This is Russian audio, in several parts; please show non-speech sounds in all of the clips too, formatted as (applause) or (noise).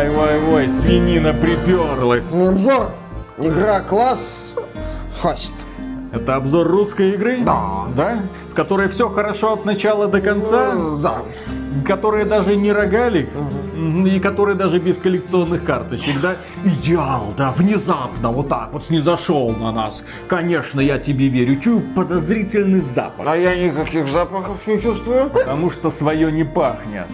Ой-ой-ой, свинина приперлась. Ну, обзор. Игра класс хватит. Это обзор русской игры? Да. Да? В которой все хорошо от начала до конца? Э, Да. Которые даже не рогалик? Мгм, И которые даже без коллекционных карточек, да? Идеал, да, внезапно, вот так вот снизошел на нас. Конечно, я тебе верю. Чую подозрительный запах. А я никаких запахов не чувствую. Потому что свое не пахнет.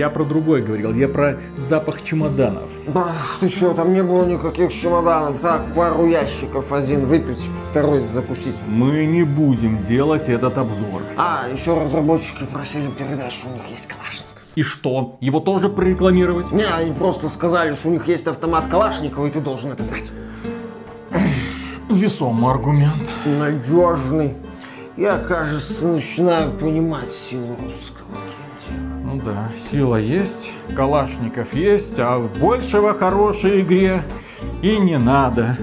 Я про другой говорил, я про запах чемоданов. Ах, ты что, там не было никаких чемоданов. Так, пару ящиков, один выпить, второй запустить. Мы не будем делать этот обзор. А, еще разработчики просили передать, что у них есть калашников. И что? Его тоже прорекламировать? Не, они просто сказали, что у них есть автомат Калашникова, и ты должен это знать. Весомый аргумент. Надежный. Я, кажется, начинаю понимать силу русского. Ну да, сила есть, калашников есть, а большего хорошей игре и не надо.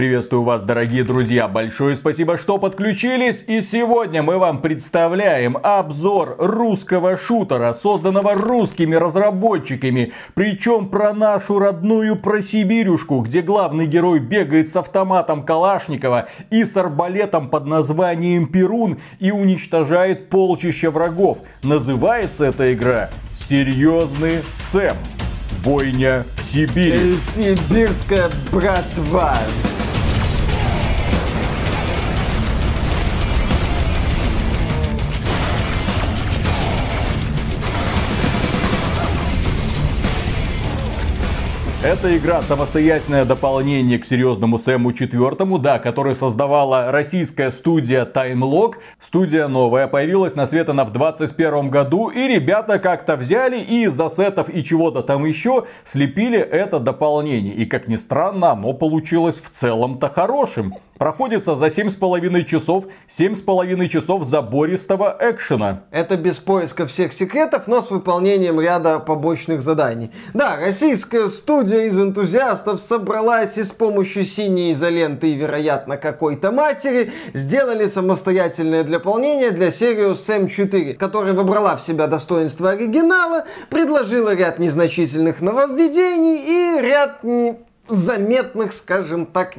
Приветствую вас, дорогие друзья. Большое спасибо, что подключились. И сегодня мы вам представляем обзор русского шутера, созданного русскими разработчиками. Причем про нашу родную про Сибирюшку, где главный герой бегает с автоматом Калашникова и с арбалетом под названием Перун и уничтожает полчища врагов. Называется эта игра Серьезный Сэм. Бойня в Сибири. Сибирская братва. Эта игра самостоятельное дополнение к серьезному Сэму четвертому, да, который создавала российская студия Timelog. Студия новая, появилась на свет она в 21 году, и ребята как-то взяли и из ассетов и чего-то там еще слепили это дополнение. И как ни странно, оно получилось в целом-то хорошим. Проходится за 7,5 часов, 7,5 часов забористого экшена. Это без поиска всех секретов, но с выполнением ряда побочных заданий. Да, российская студия из энтузиастов собралась и с помощью синей изоленты и, вероятно, какой-то матери сделали самостоятельное дополнение для Serious Sam 4, которая вобрала в себя достоинства оригинала, предложила ряд незначительных нововведений и ряд заметных, скажем так,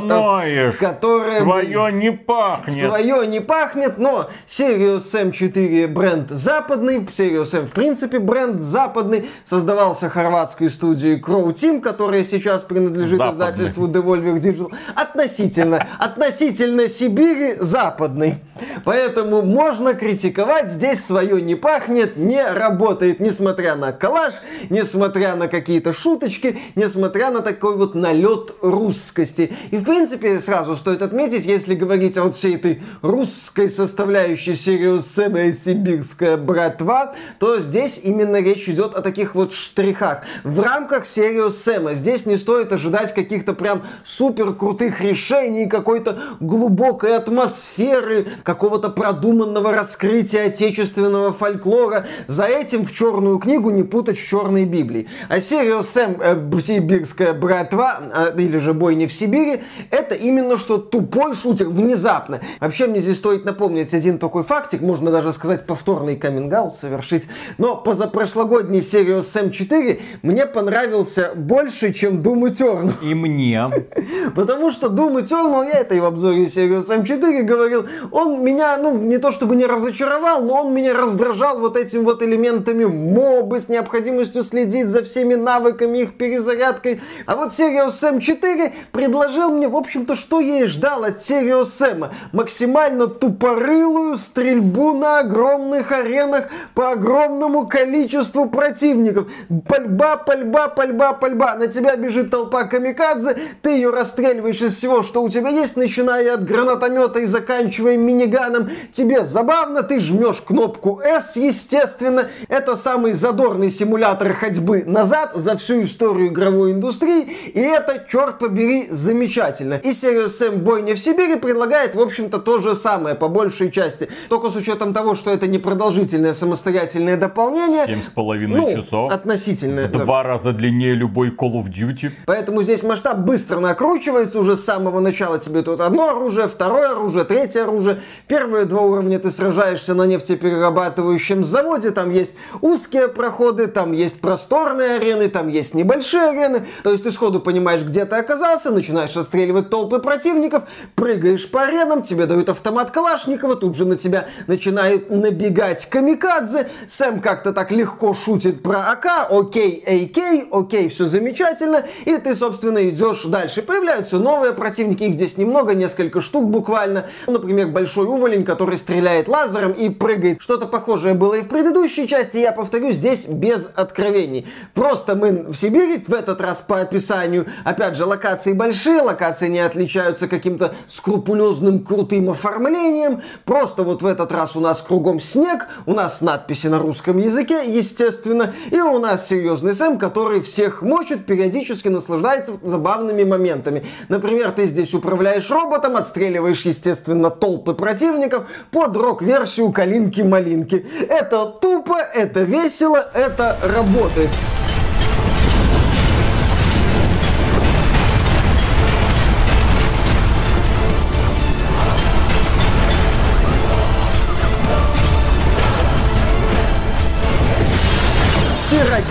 ноешь? которые... Свое не пахнет. Свое не пахнет, но Serious Sam 4 бренд западный, Serious Sam в принципе бренд западный, создавался хорватской студией Crow Team, которая сейчас принадлежит Западный. издательству Devolver Digital, относительно, относительно Сибири западный. Поэтому можно критиковать, здесь свое не пахнет, не работает, несмотря на коллаж, несмотря на какие-то шуточки, несмотря на такой вот налет русскости. И в принципе сразу стоит отметить, если говорить о вот всей этой русской составляющей Serious Sam и Сибирская братва, то здесь именно речь идет о таких вот штрихах. В рамках Serious Sam здесь не стоит ожидать каких-то прям супер крутых решений, какой-то глубокой атмосферы, какого-то продуманного раскрытия отечественного фольклора. За этим в черную книгу не путать с черной Библией. А Serious Sam э, Сибирская братва, э, или же Бойня в Сибири, это именно что тупой шутер, внезапно. Вообще мне здесь стоит напомнить один такой фактик, можно даже сказать повторный каминг совершить. Но позапрошлогодний Serious Sam 4 мне понравился больше, чем Doom Eternal. И мне. (laughs) Потому что Doom Eternal, я это и в обзоре Serious Sam 4 говорил, он меня, ну, не то чтобы не разочаровал, но он меня раздражал вот этим вот элементами мобы с необходимостью следить за всеми навыками, их перезарядкой. А вот Serious Sam 4 предложил мне, в общем-то, что я и ждал от Serious Sam. Максимально тупорылую стрельбу на огромных аренах по огромному количеству противников. Пальба, пальба, пальба, пальба. На тебя бежит толпа камикадзе, ты ее расстреливаешь из всего, что у тебя есть, начиная от гранатомета и заканчивая миниганом. Тебе забавно, ты жмешь кнопку S, естественно. Это самый задорный симулятор ходьбы назад за всю историю игровой индустрии индустрии, и это, черт побери, замечательно. И Serious Sam Бойня в Сибири предлагает, в общем-то, то же самое, по большей части. Только с учетом того, что это непродолжительное самостоятельное дополнение. Семь с половиной ну, часов. Относительно. В два раза длиннее любой Call of Duty. Поэтому здесь масштаб быстро накручивается уже с самого начала. Тебе тут одно оружие, второе оружие, третье оружие. Первые два уровня ты сражаешься на нефтеперерабатывающем заводе. Там есть узкие проходы, там есть просторные арены, там есть небольшие арены. То есть ты сходу понимаешь, где ты оказался, начинаешь отстреливать толпы противников, прыгаешь по аренам, тебе дают автомат Калашникова, тут же на тебя начинают набегать камикадзе. Сэм как-то так легко шутит про АК, окей, AK, окей, все замечательно. И ты, собственно, идешь дальше. Появляются новые противники, их здесь немного, несколько штук буквально. Например, большой уволень, который стреляет лазером и прыгает. Что-то похожее было и в предыдущей части, я повторю, здесь без откровений. Просто мы в Сибири в этот раз по описанию, опять же, локации большие, локации не отличаются каким-то скрупулезным крутым оформлением. Просто вот в этот раз у нас кругом снег, у нас надписи на русском языке, естественно, и у нас серьезный Сэм, который всех мочит, периодически наслаждается забавными моментами. Например, ты здесь управляешь роботом, отстреливаешь, естественно, толпы противников под рок-версию Калинки-Малинки. Это тупо, это весело, это работает.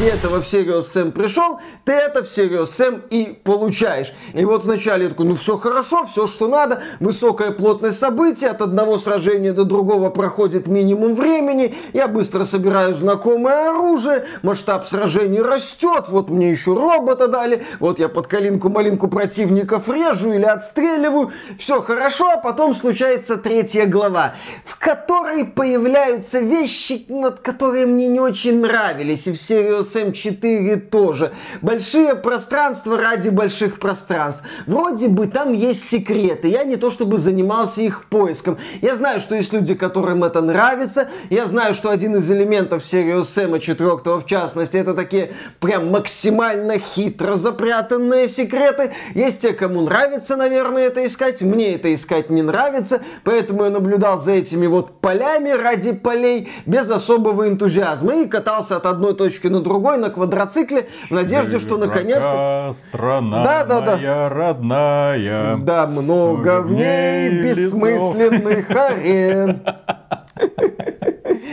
Ради этого в Serious Sam пришел, ты это в Serious Sam и получаешь. И вот вначале я такой, ну все хорошо, все что надо, высокая плотность событий, от одного сражения до другого проходит минимум времени, я быстро собираю знакомое оружие, масштаб сражений растет, вот мне еще робота дали, вот я под калинку-малинку противников режу или отстреливаю, все хорошо, а потом случается третья глава, в которой появляются вещи, вот, которые мне не очень нравились, и в Serious Sam4 тоже. Большие пространства ради больших пространств. Вроде бы там есть секреты. Я не то чтобы занимался их поиском. Я знаю, что есть люди, которым это нравится. Я знаю, что один из элементов Serious Sam 4 в частности, это такие прям максимально хитро запрятанные секреты. Есть те, кому нравится, наверное, это искать. Мне это искать не нравится. Поэтому я наблюдал за этими вот полями ради полей без особого энтузиазма. И катался от одной точки на другую другой на квадроцикле в надежде, что наконец-то... страна да, да, да. моя родная. Да, много в ней бессмысленных арен. (laughs)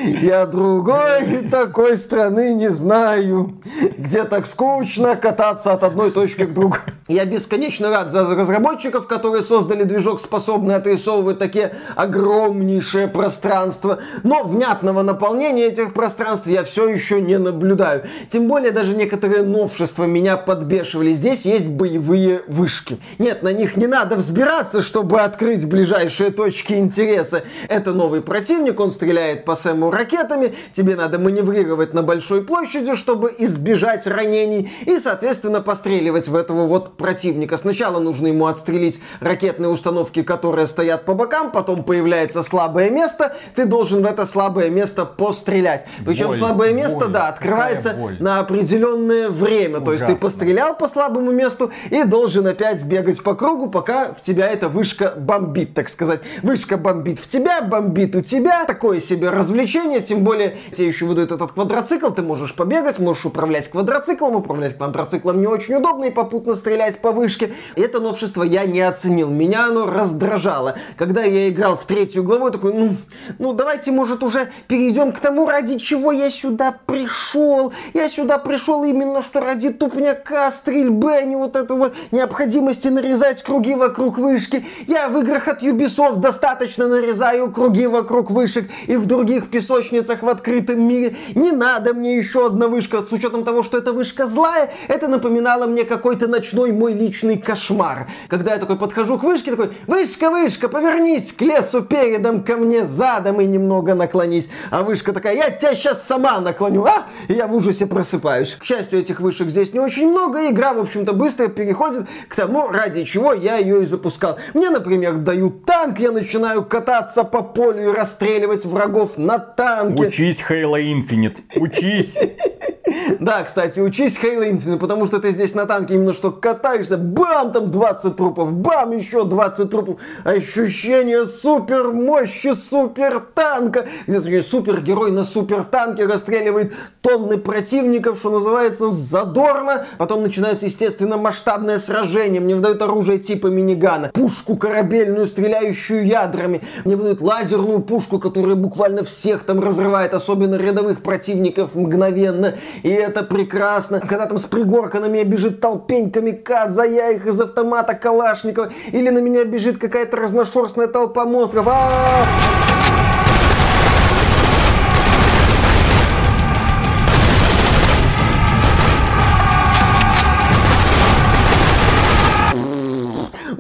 Я другой такой страны не знаю, где так скучно кататься от одной точки к другой. Я бесконечно рад за разработчиков, которые создали движок, способный отрисовывать такие огромнейшие пространства. Но внятного наполнения этих пространств я все еще не наблюдаю. Тем более даже некоторые новшества меня подбешивали. Здесь есть боевые вышки. Нет, на них не надо взбираться, чтобы открыть ближайшие точки интереса. Это новый противник, он стреляет по Сэму ракетами, тебе надо маневрировать на большой площади, чтобы избежать ранений, и, соответственно, постреливать в этого вот противника. Сначала нужно ему отстрелить ракетные установки, которые стоят по бокам, потом появляется слабое место, ты должен в это слабое место пострелять. Причем боль, слабое место, боль, да, открывается на определенное время. Ужасно. То есть ты пострелял по слабому месту и должен опять бегать по кругу, пока в тебя эта вышка бомбит, так сказать. Вышка бомбит в тебя, бомбит у тебя. Такое себе развлечение, тем более тебе еще выдают этот квадроцикл, ты можешь побегать, можешь управлять квадроциклом, управлять квадроциклом не очень удобно и попутно стрелять по вышке. Это новшество я не оценил, меня оно раздражало. Когда я играл в третью главу, я такой, ну, ну давайте, может, уже перейдем к тому, ради чего я сюда пришел. Я сюда пришел именно что ради тупняка, стрельбы, а не вот этого необходимости нарезать круги вокруг вышки. Я в играх от Ubisoft достаточно нарезаю круги вокруг вышек и в других песочницах в открытом мире. Не надо мне еще одна вышка. С учетом того, что эта вышка злая, это напоминало мне какой-то ночной мой личный кошмар. Когда я такой подхожу к вышке, такой, вышка, вышка, повернись к лесу передом, ко мне задом и немного наклонись. А вышка такая, я тебя сейчас сама наклоню, а? И я в ужасе просыпаюсь. К счастью, этих вышек здесь не очень много. Игра, в общем-то, быстро переходит к тому, ради чего я ее и запускал. Мне, например, дают танк, я начинаю кататься по полю и расстреливать врагов на танке. Учись, Halo Infinite, учись. Да, кстати, учись Хейла Инфинит, потому что ты здесь на танке именно что катаешься, бам, там 20 трупов, бам, еще 20 трупов. Ощущение супер мощи супер танка. Супергерой на супер танке расстреливает тонны противников, что называется, задорно. Потом начинается, естественно, масштабное сражение. Мне выдают оружие типа минигана, пушку корабельную, стреляющую ядрами. Мне выдают лазерную пушку, которая буквально всех там разрывает, особенно рядовых противников мгновенно. И это прекрасно. Когда там с пригорка на меня бежит толпень камикадзе, я их из автомата Калашникова. Или на меня бежит какая-то разношерстная толпа монстров. А-а-а!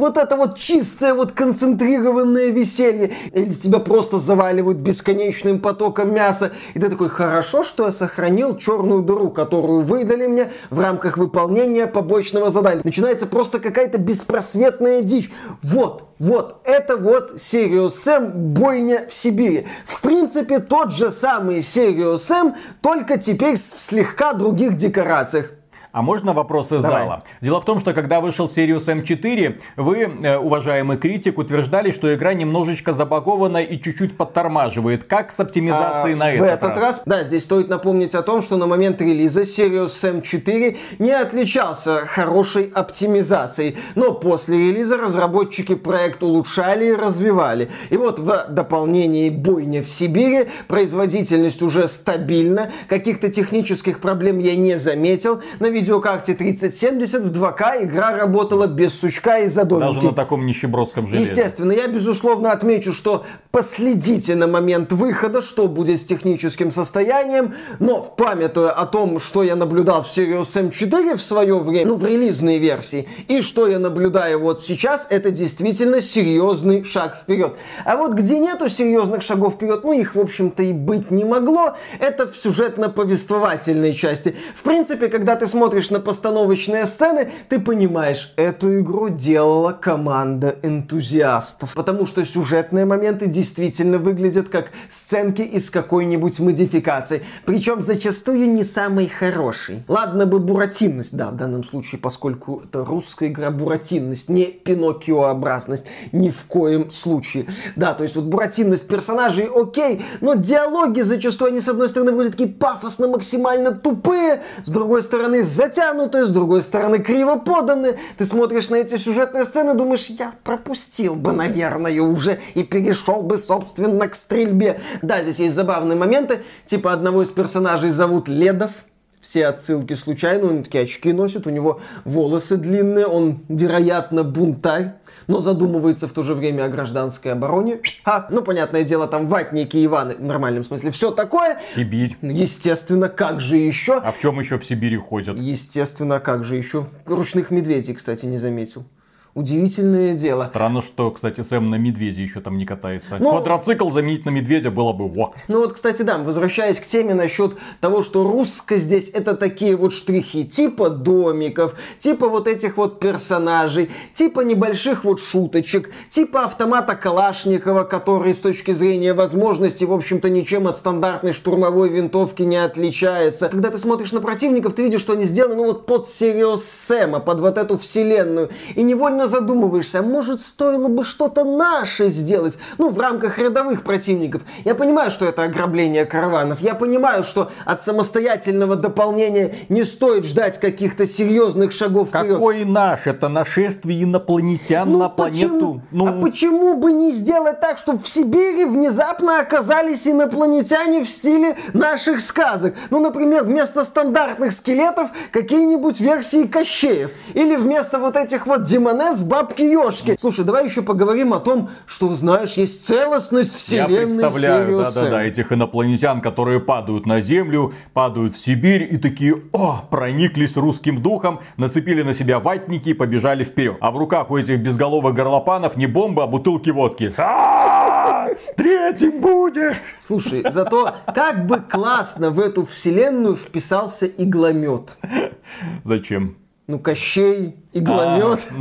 Вот это вот чистое, вот концентрированное веселье. Или тебя просто заваливают бесконечным потоком мяса. И ты такой, хорошо, что я сохранил черную дыру, которую выдали мне в рамках выполнения побочного задания. Начинается просто какая-то беспросветная дичь. Вот, вот, это вот Сириус Сэм бойня в Сибири. В принципе, тот же самый Сириус Сэм, только теперь в слегка других декорациях. А можно вопрос из Давай. зала? Дело в том, что когда вышел Sirius M4, вы, э, уважаемый критик, утверждали, что игра немножечко забагована и чуть-чуть подтормаживает. Как с оптимизацией а, на этот, в этот раз? раз? Да, здесь стоит напомнить о том, что на момент релиза Sirius M4 не отличался хорошей оптимизацией. Но после релиза разработчики проект улучшали и развивали. И вот в дополнении «Бойня в Сибири» производительность уже стабильна, каких-то технических проблем я не заметил. На видеокарте 3070 в 2К игра работала без сучка и задомики. Даже на таком нищебродском железе. Естественно, я безусловно отмечу, что последите на момент выхода, что будет с техническим состоянием, но в памятуя о том, что я наблюдал в Sirius M4 в свое время, ну, в релизной версии, и что я наблюдаю вот сейчас, это действительно серьезный шаг вперед. А вот где нету серьезных шагов вперед, ну, их, в общем-то, и быть не могло, это в сюжетно-повествовательной части. В принципе, когда ты смотришь смотришь на постановочные сцены, ты понимаешь, эту игру делала команда энтузиастов. Потому что сюжетные моменты действительно выглядят как сценки из какой-нибудь модификации. Причем зачастую не самой хорошей. Ладно бы буратинность, да, в данном случае, поскольку это русская игра, буратинность, не пиноккиообразность, ни в коем случае. Да, то есть вот буратинность персонажей окей, но диалоги зачастую, они с одной стороны выглядят такие пафосно максимально тупые, с другой стороны затянутые, с другой стороны криво поданы. Ты смотришь на эти сюжетные сцены, думаешь, я пропустил бы, наверное, уже и перешел бы, собственно, к стрельбе. Да, здесь есть забавные моменты, типа одного из персонажей зовут Ледов, все отсылки случайно, он такие очки носит, у него волосы длинные, он, вероятно, бунтарь но задумывается в то же время о гражданской обороне. А, ну, понятное дело, там ватники Иваны, в нормальном смысле, все такое. Сибирь. Естественно, как же еще? А в чем еще в Сибири ходят? Естественно, как же еще? Ручных медведей, кстати, не заметил. Удивительное дело. Странно, что, кстати, Сэм на медведе еще там не катается. Ну, Квадроцикл заменить на медведя было бы во. Ну вот, кстати, да, возвращаясь к теме насчет того, что русско здесь это такие вот штрихи, типа домиков, типа вот этих вот персонажей, типа небольших вот шуточек, типа автомата Калашникова, который с точки зрения возможностей, в общем-то, ничем от стандартной штурмовой винтовки не отличается. Когда ты смотришь на противников, ты видишь, что они сделаны, ну вот под Сириус Сэма, под вот эту вселенную. И невольно задумываешься, а может стоило бы что-то наше сделать, ну, в рамках рядовых противников. Я понимаю, что это ограбление караванов, я понимаю, что от самостоятельного дополнения не стоит ждать каких-то серьезных шагов вперед. Какой наш? Это нашествие инопланетян ну, на планету. Почему? Ну... А почему бы не сделать так, чтобы в Сибири внезапно оказались инопланетяне в стиле наших сказок? Ну, например, вместо стандартных скелетов какие-нибудь версии Кощеев. Или вместо вот этих вот демонез с бабки Ёшки. Слушай, давай еще поговорим о том, что, знаешь, есть целостность вселенной Я представляю, да-да-да, этих инопланетян, которые падают на Землю, падают в Сибирь и такие, о, прониклись русским духом, нацепили на себя ватники и побежали вперед. А в руках у этих безголовых горлопанов не бомба, а бутылки водки. Третьим будешь! Слушай, зато как бы классно в эту вселенную вписался игломет. Зачем? Ну, Кощей, игломет. (laughs)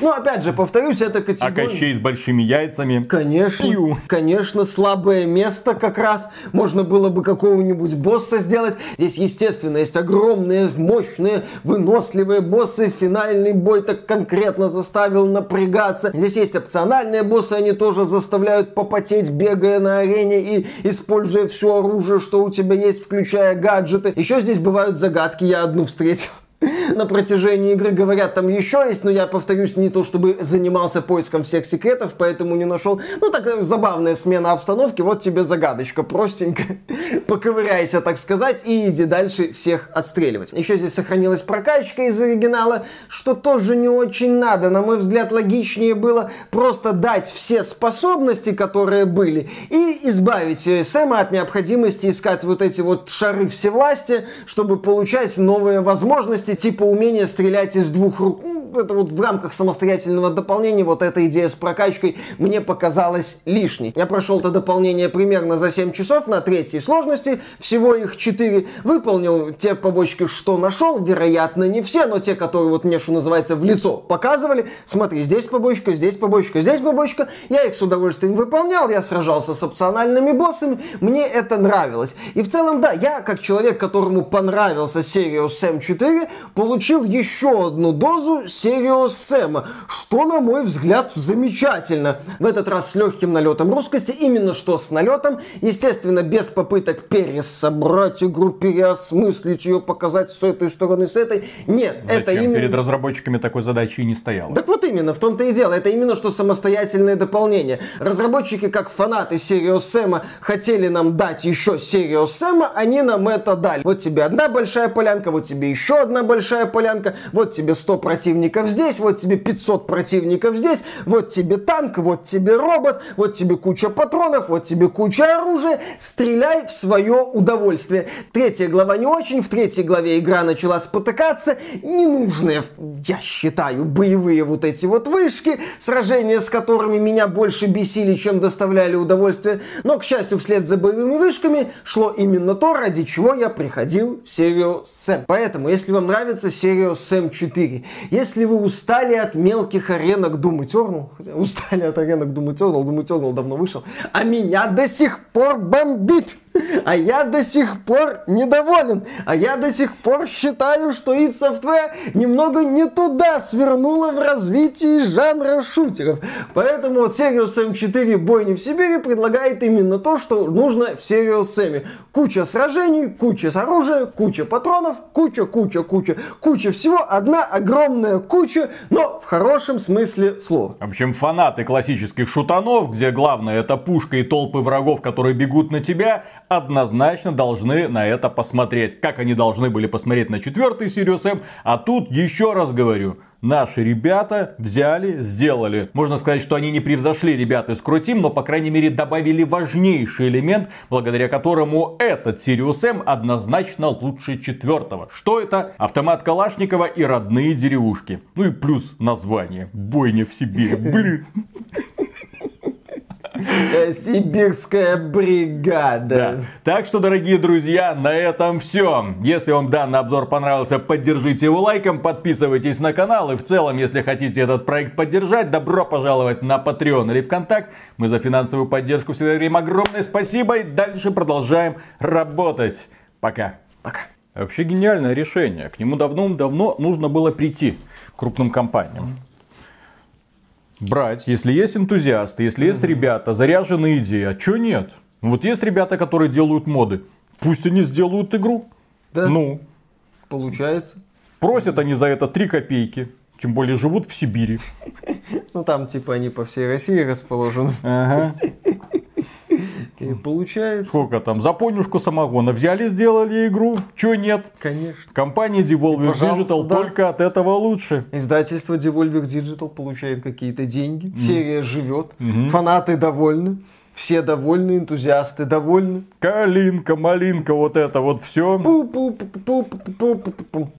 Ну, опять же, повторюсь, это А категория... Кощей с большими яйцами. Конечно, Пью. конечно, слабое место как раз. Можно было бы какого-нибудь босса сделать. Здесь, естественно, есть огромные, мощные, выносливые боссы. Финальный бой так конкретно заставил напрягаться. Здесь есть опциональные боссы, они тоже заставляют попотеть, бегая на арене и используя все оружие, что у тебя есть, включая гаджеты. Еще здесь бывают загадки, я одну встретил на протяжении игры говорят, там еще есть, но я повторюсь, не то чтобы занимался поиском всех секретов, поэтому не нашел. Ну, такая забавная смена обстановки, вот тебе загадочка, простенько. (laughs) Поковыряйся, так сказать, и иди дальше всех отстреливать. Еще здесь сохранилась прокачка из оригинала, что тоже не очень надо. На мой взгляд, логичнее было просто дать все способности, которые были, и избавить э, Сэма от необходимости искать вот эти вот шары всевластия, чтобы получать новые возможности, типа умения стрелять из двух рук. Ну, это вот в рамках самостоятельного дополнения, вот эта идея с прокачкой мне показалась лишней. Я прошел это дополнение примерно за 7 часов на третьей сложности, всего их 4. Выполнил те побочки, что нашел, вероятно, не все, но те, которые вот мне, что называется, в лицо показывали. Смотри, здесь побочка, здесь побочка, здесь побочка. Я их с удовольствием выполнял, я сражался с опциональными боссами, мне это нравилось. И в целом, да, я, как человек, которому понравился Serious Sam 4, получил еще одну дозу Serious Sam, что, на мой взгляд, замечательно. В этот раз с легким налетом русскости, именно что с налетом, естественно, без попыток пересобрать игру, переосмыслить ее, показать с этой стороны, с этой. Нет, это Зачем? именно... Перед разработчиками такой задачи и не стояло. Так вот именно, в том-то и дело. Это именно что самостоятельное дополнение. Разработчики, как фанаты Serious Sam, хотели нам дать еще Serious Sam, они нам это дали. Вот тебе одна большая полянка, вот тебе еще одна большая полянка, вот тебе 100 противников здесь, вот тебе 500 противников здесь, вот тебе танк, вот тебе робот, вот тебе куча патронов, вот тебе куча оружия. Стреляй в свое удовольствие. Третья глава не очень, в третьей главе игра начала спотыкаться. Ненужные, я считаю, боевые вот эти вот вышки, сражения с которыми меня больше бесили, чем доставляли удовольствие. Но, к счастью, вслед за боевыми вышками шло именно то, ради чего я приходил в серию Сэм. Поэтому, если вам нравится серия Сэм 4, если вы устали от мелких аренок Doom Eternal, устали от аренок Doom Eternal, Doom Eternal давно вышел, а меня до сих пор бомбит. А я до сих пор недоволен. А я до сих пор считаю, что id Software немного не туда свернула в развитии жанра шутеров. Поэтому вот Serious Sam 4 Бойни в Сибири предлагает именно то, что нужно в Serious Sam. Куча сражений, куча оружия, куча патронов, куча, куча, куча, куча всего. Одна огромная куча, но в хорошем смысле слова. В общем, фанаты классических шутанов, где главное это пушка и толпы врагов, которые бегут на тебя, однозначно должны на это посмотреть. Как они должны были посмотреть на четвертый Sirius M. А тут еще раз говорю, наши ребята взяли, сделали. Можно сказать, что они не превзошли ребят из Крутим, но, по крайней мере, добавили важнейший элемент, благодаря которому этот Sirius M однозначно лучше четвертого. Что это? Автомат Калашникова и родные деревушки. Ну и плюс название. Бойня в Сибири. Блин. (laughs) Э, Сибирская бригада. Да. Так что, дорогие друзья, на этом все. Если вам данный обзор понравился, поддержите его лайком, подписывайтесь на канал. И в целом, если хотите этот проект поддержать, добро пожаловать на Patreon или ВКонтакт. Мы за финансовую поддержку всегда говорим огромное спасибо. И дальше продолжаем работать. Пока. Пока. Вообще гениальное решение. К нему давно-давно нужно было прийти крупным компаниям. Брать, если есть энтузиасты, если есть ребята, заряженные идеи, а чё нет? Вот есть ребята, которые делают моды. Пусть они сделают игру. Да. Ну, Получается. просят они за это 3 копейки. Тем более живут в Сибири. (laughs) Ну там типа они по всей России расположены. Ага. И получается. Сколько там? За понюшку самогона взяли, сделали игру. Чё нет? Конечно. Компания Devolver Digital да. только от этого лучше. Издательство Devolver Digital получает какие-то деньги. Серия живет. Фанаты довольны. Все довольны, энтузиасты довольны. Калинка, малинка, вот это вот все.